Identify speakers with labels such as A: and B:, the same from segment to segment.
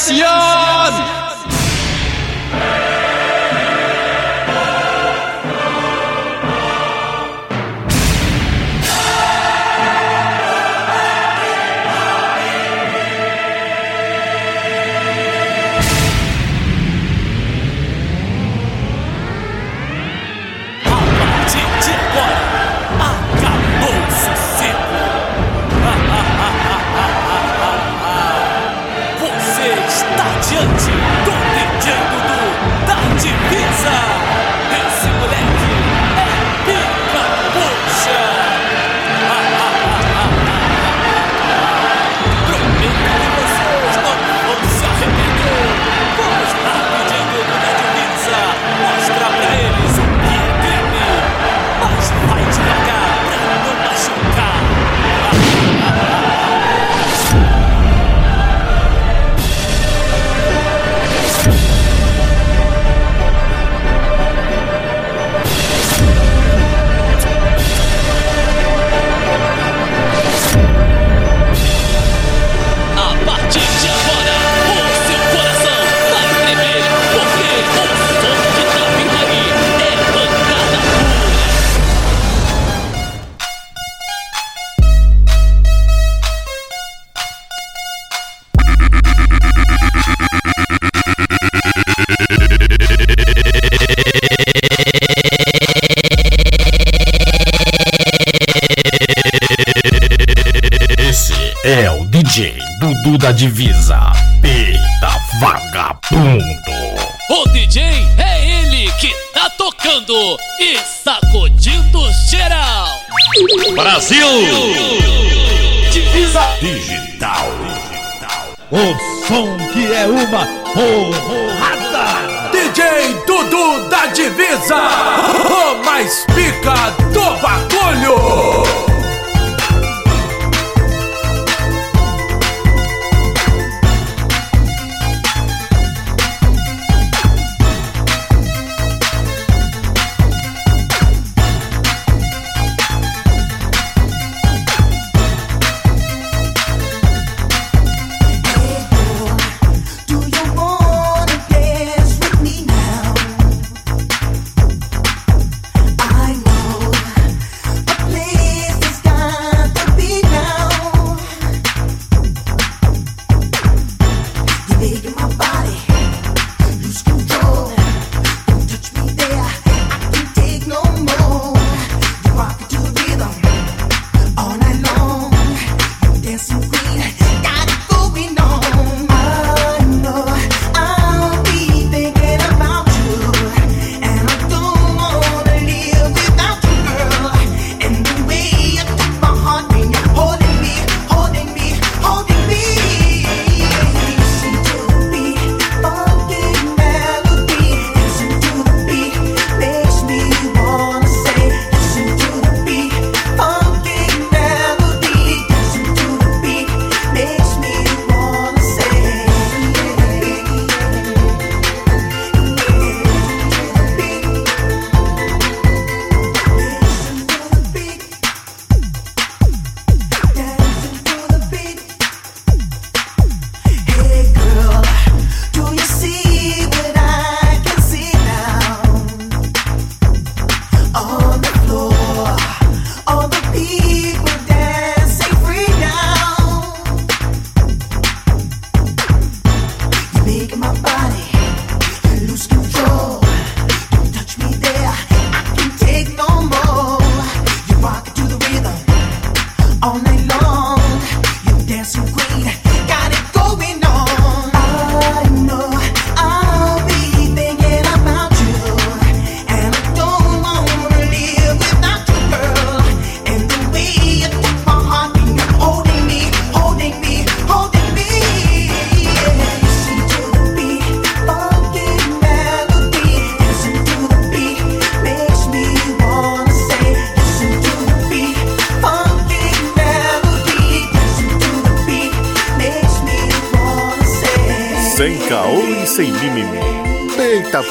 A: 时
B: 啊！Da Divisa, Peita Vagabundo.
C: O DJ é ele que tá tocando e sacudindo geral.
B: Brasil!
D: Divisa
B: Digital.
D: O som que é uma porrada.
E: DJ Dudu da Divisa, o mais pica do bagulho.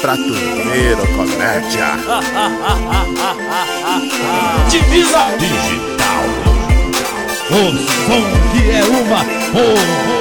B: Pratureiro Comédia.
D: Divisa
B: Digital.
D: O som que é uma porrada.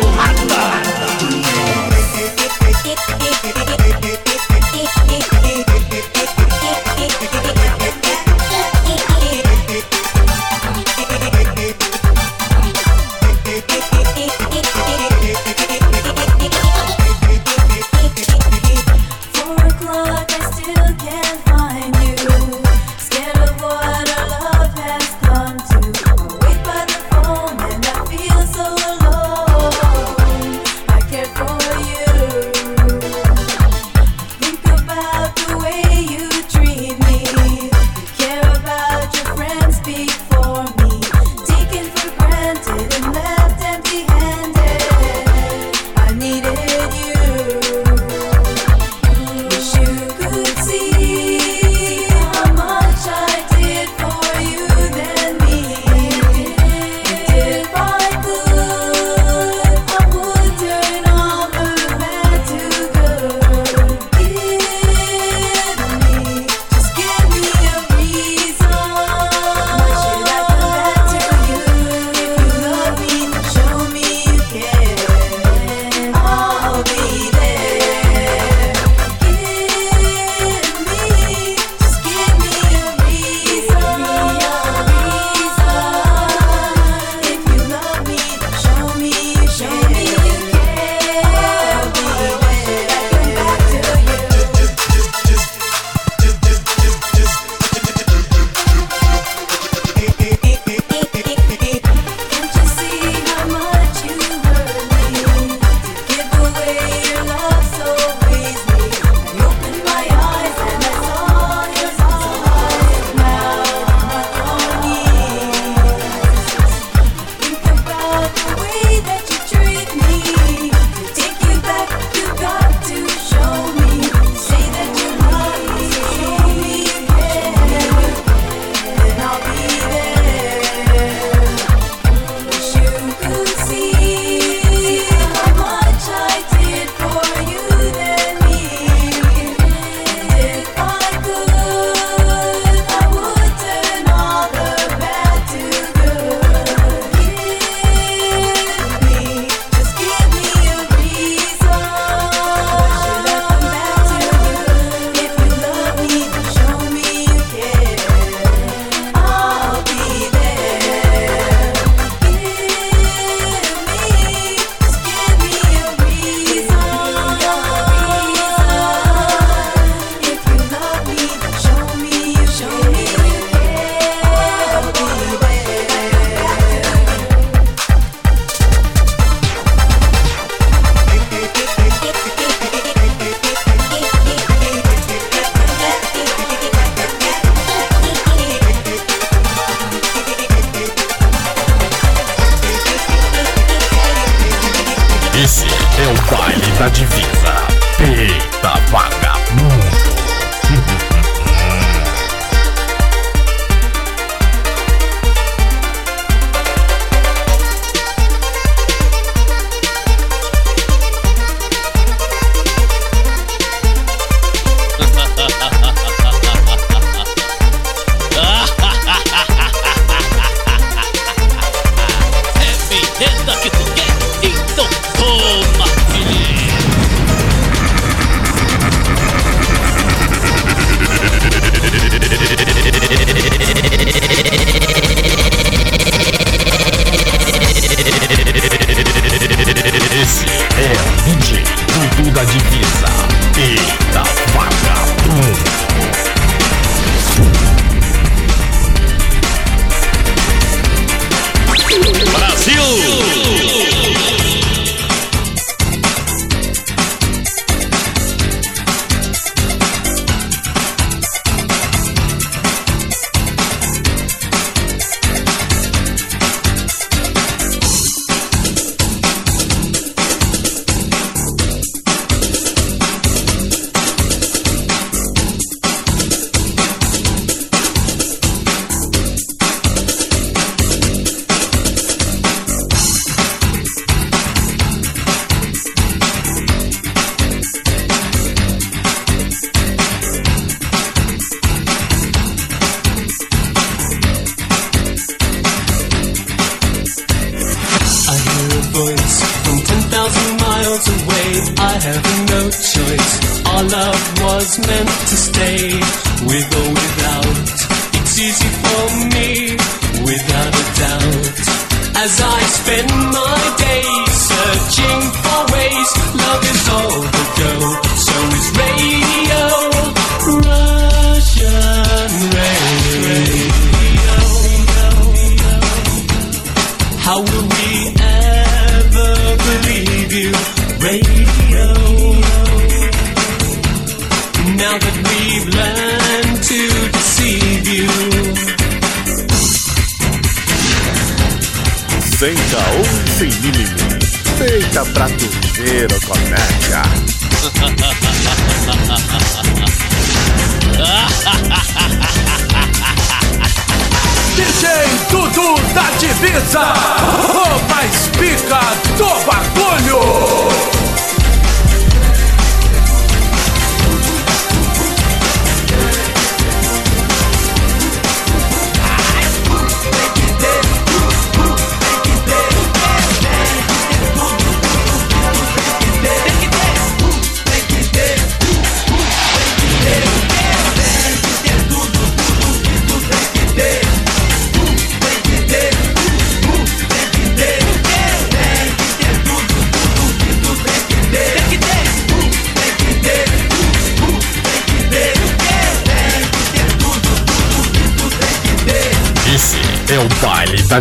F: Divisa,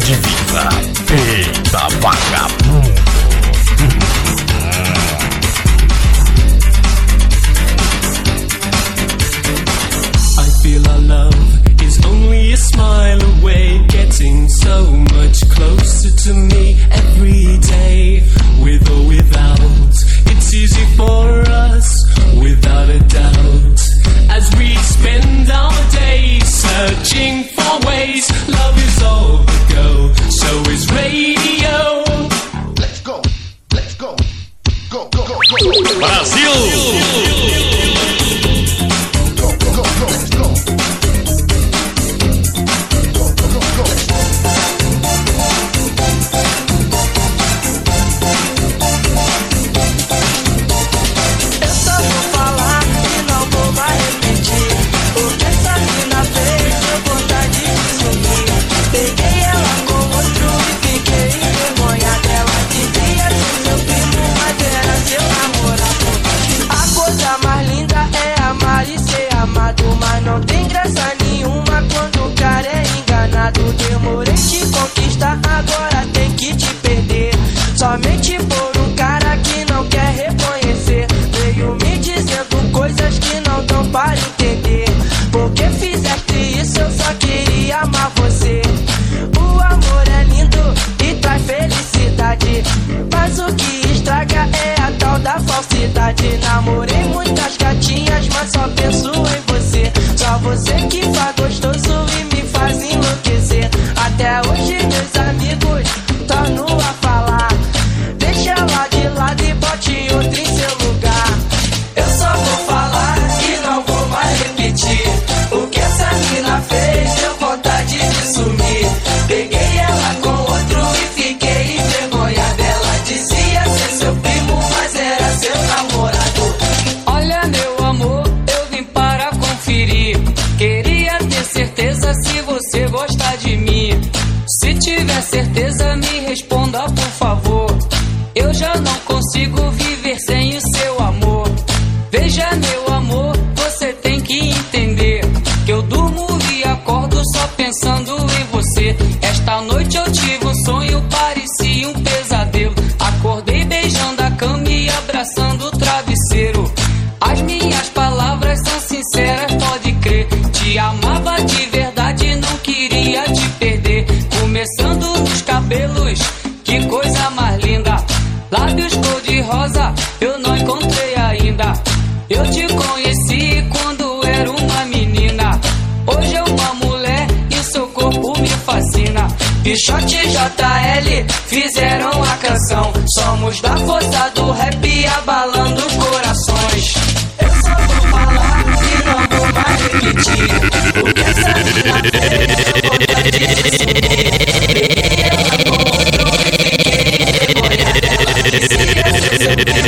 F: baile da
G: amava de verdade, não queria te perder. Começando nos cabelos, que coisa mais linda. Lábios cor de rosa, eu não encontrei ainda. Eu te conheci quando era uma menina. Hoje é uma mulher e seu corpo me fascina. Pichote JL fizeram a canção. Somos da força do rap abalando corações. Eu só vou falar e não vou mais repetir.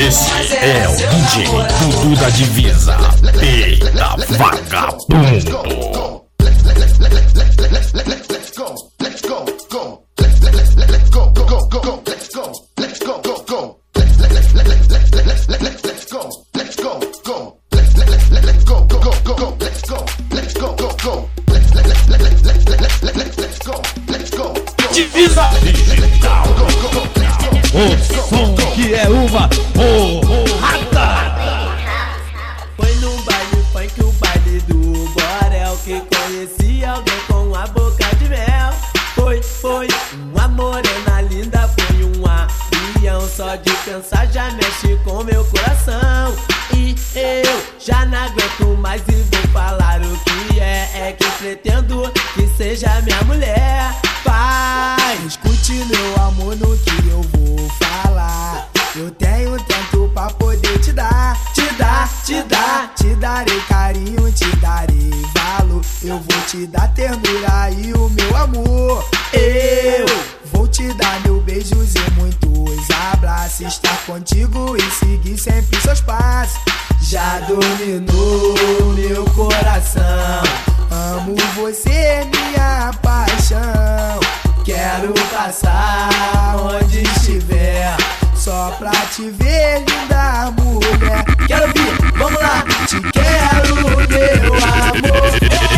H: Esse é o DJ Dudu da Divisa. Eita vagabundo!
I: meu coração. Amo você, minha paixão. Quero passar onde estiver, só pra te ver, linda mulher. Quero vir, vamos lá, te quero, meu amor.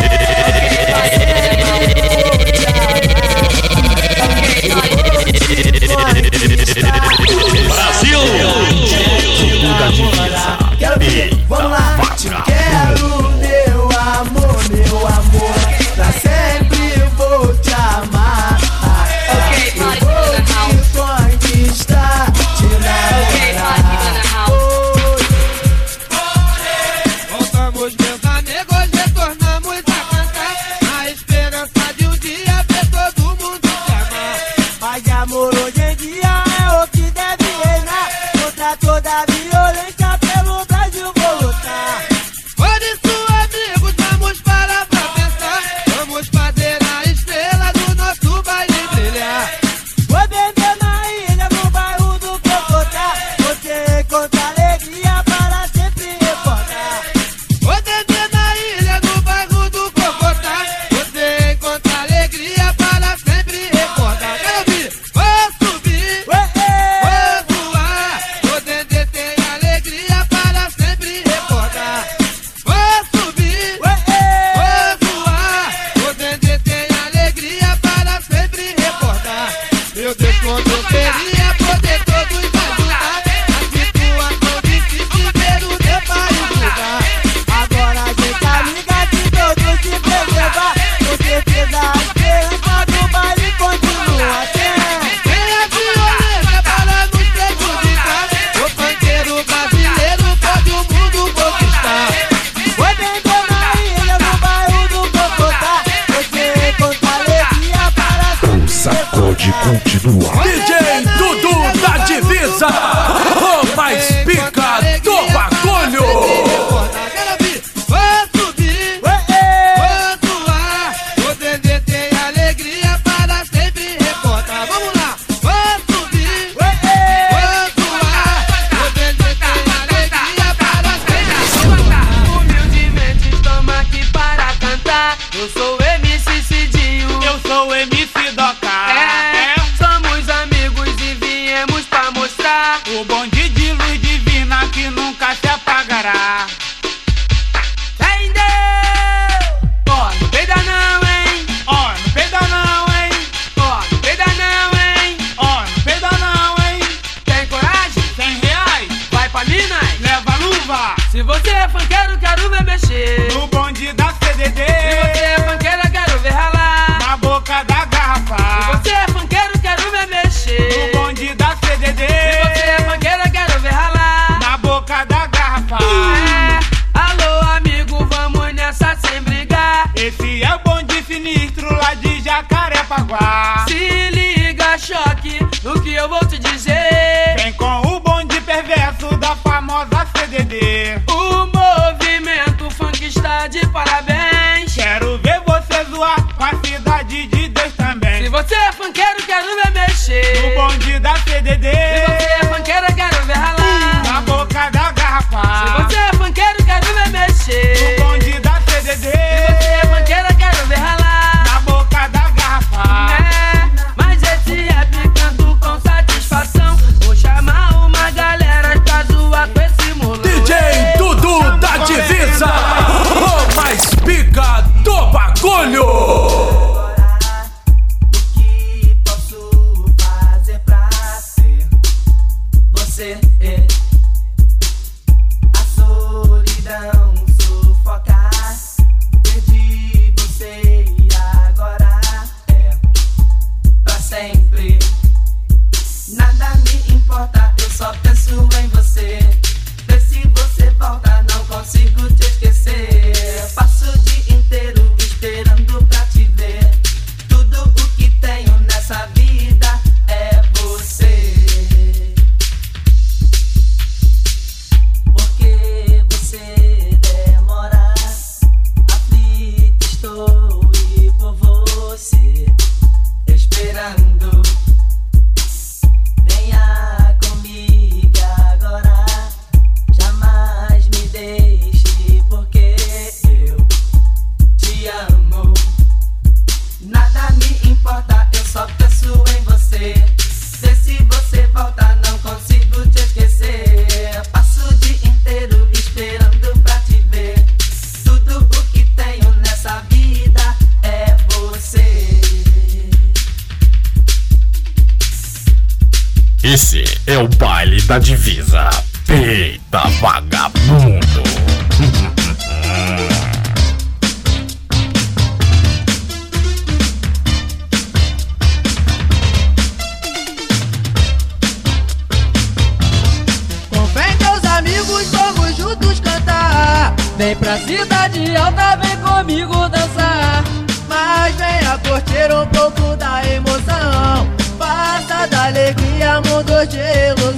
J: É Se liga, choque, no que eu vou te dizer.
H: Vem com o bonde perverso da famosa CDD.
J: O movimento funk está de parabéns.
H: Quero ver você zoar com a cidade de Deus também.
J: Se você é funkeiro, quero ver mexer.
H: No bonde da CDD.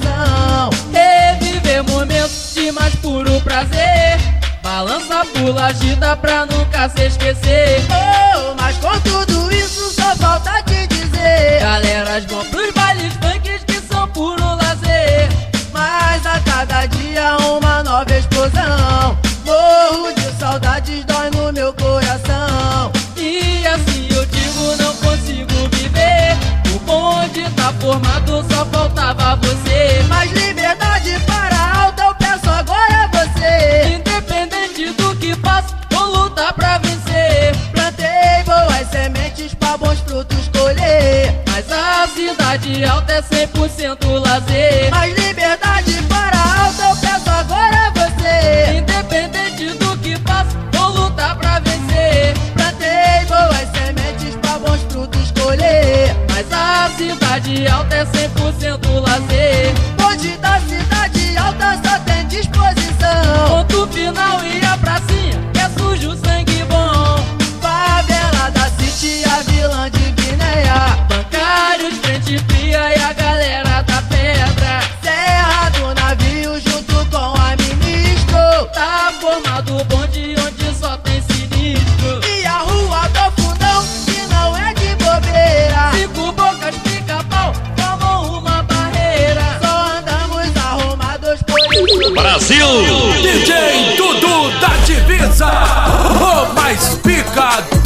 J: coração. Reviver momentos de mais puro prazer. Balança, pula, agita pra nunca se esquecer. Oh, mas com tudo isso só falta alta é 100% lazer. Mas liberdade para alta eu peço agora você. Independente do que faço, vou lutar pra vencer. Plantei boas sementes pra bons frutos colher. Mas a cidade alta é 100% lazer. Hoje da cidade alta só tem disposição. Ponto final e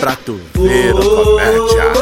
J: pra
K: tu ver a comédia.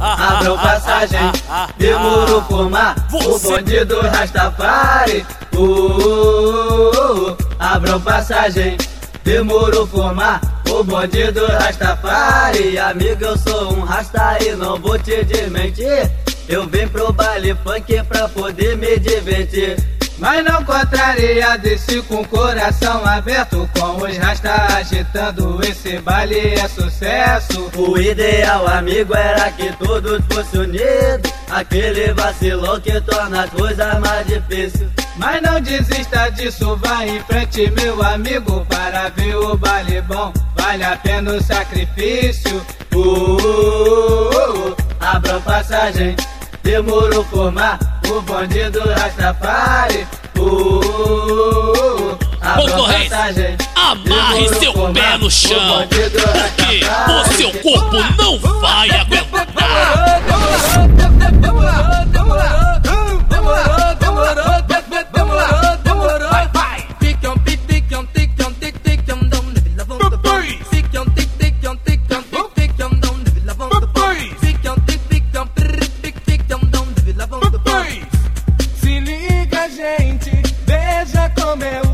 C: Abram passagem, demorou formar o bonde do Rastafari. Uh, uh, uh, abram passagem, demorou formar o bonde do Rastafari. Amigo, eu sou um rasta e não vou te desmentir. Eu vim pro baile funk pra poder me divertir. Mas não contraria desse com coração aberto Com os rasta agitando esse baile é sucesso. O ideal amigo era que todos fossem unidos Aquele vacilão que torna as coisas mais difíceis Mas não desista disso, vai em frente meu amigo Para ver o baile bom, vale a pena o sacrifício. Uh, uh, uh, uh. Abram passagem Demorou formar o bonde do Rastafari. Uh, uh, uh, uh.
B: Concorrência, amarre
C: Demorou
B: seu pé no chão, porque o seu corpo não vai aguentar.
C: Demorou, demorou, demorou, demorou, demorou, demorou. Tic-yom,
I: man.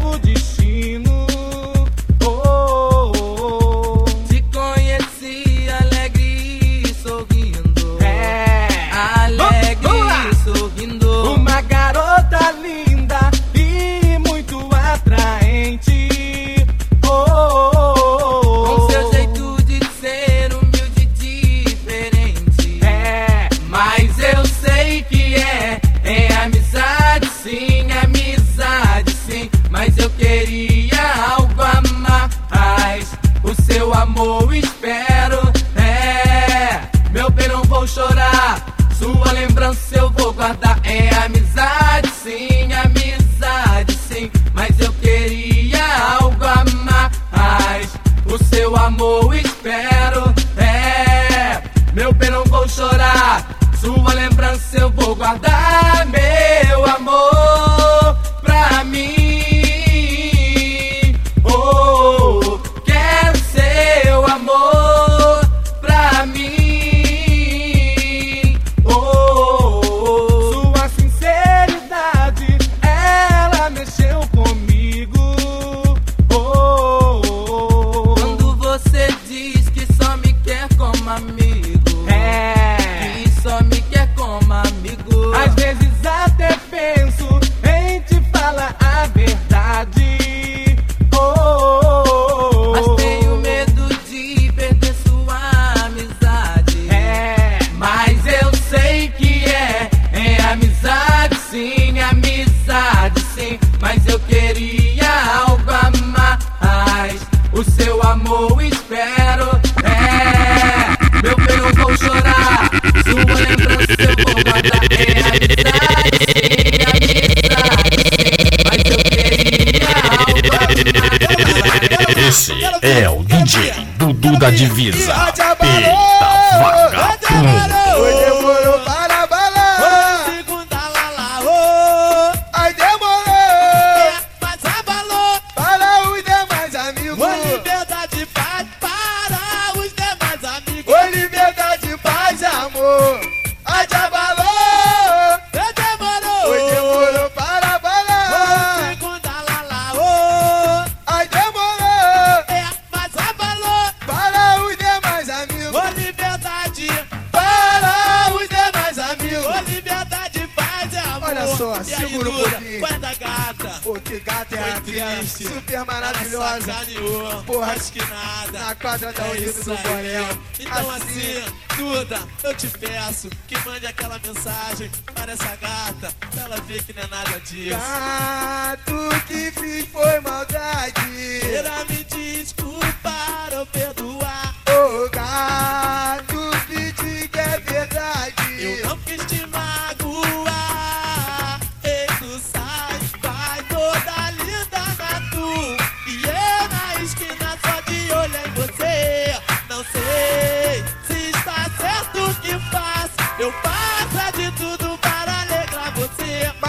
I: quadra da
L: é
I: do Borel.
L: Então assim, assim, Duda, eu te peço que mande aquela mensagem para essa gata, pra ela ver que não é nada disso.
I: Gato que fiz foi maldade.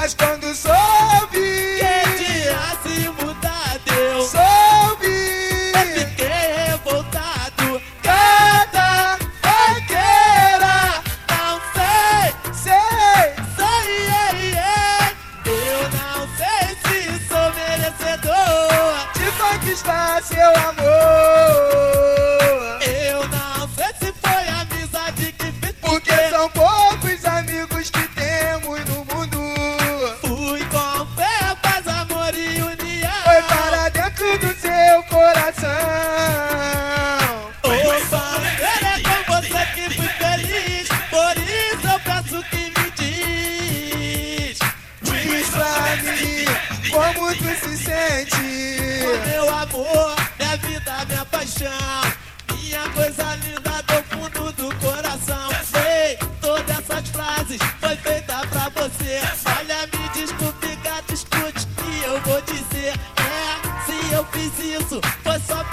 L: más con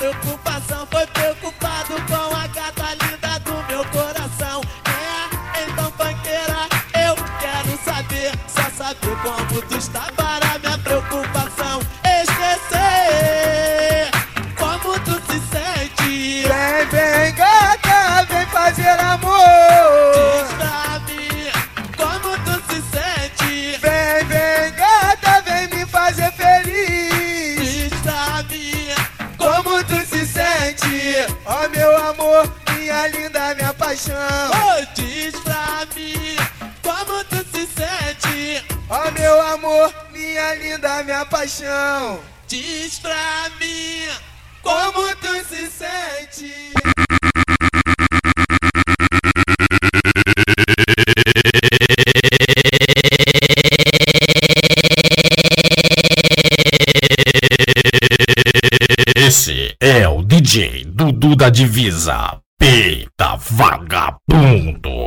L: preocupação foi
I: pelo paixão.
L: Diz pra mim
I: como tu se sente.
M: Esse é o DJ Dudu da Divisa, peita vagabundo.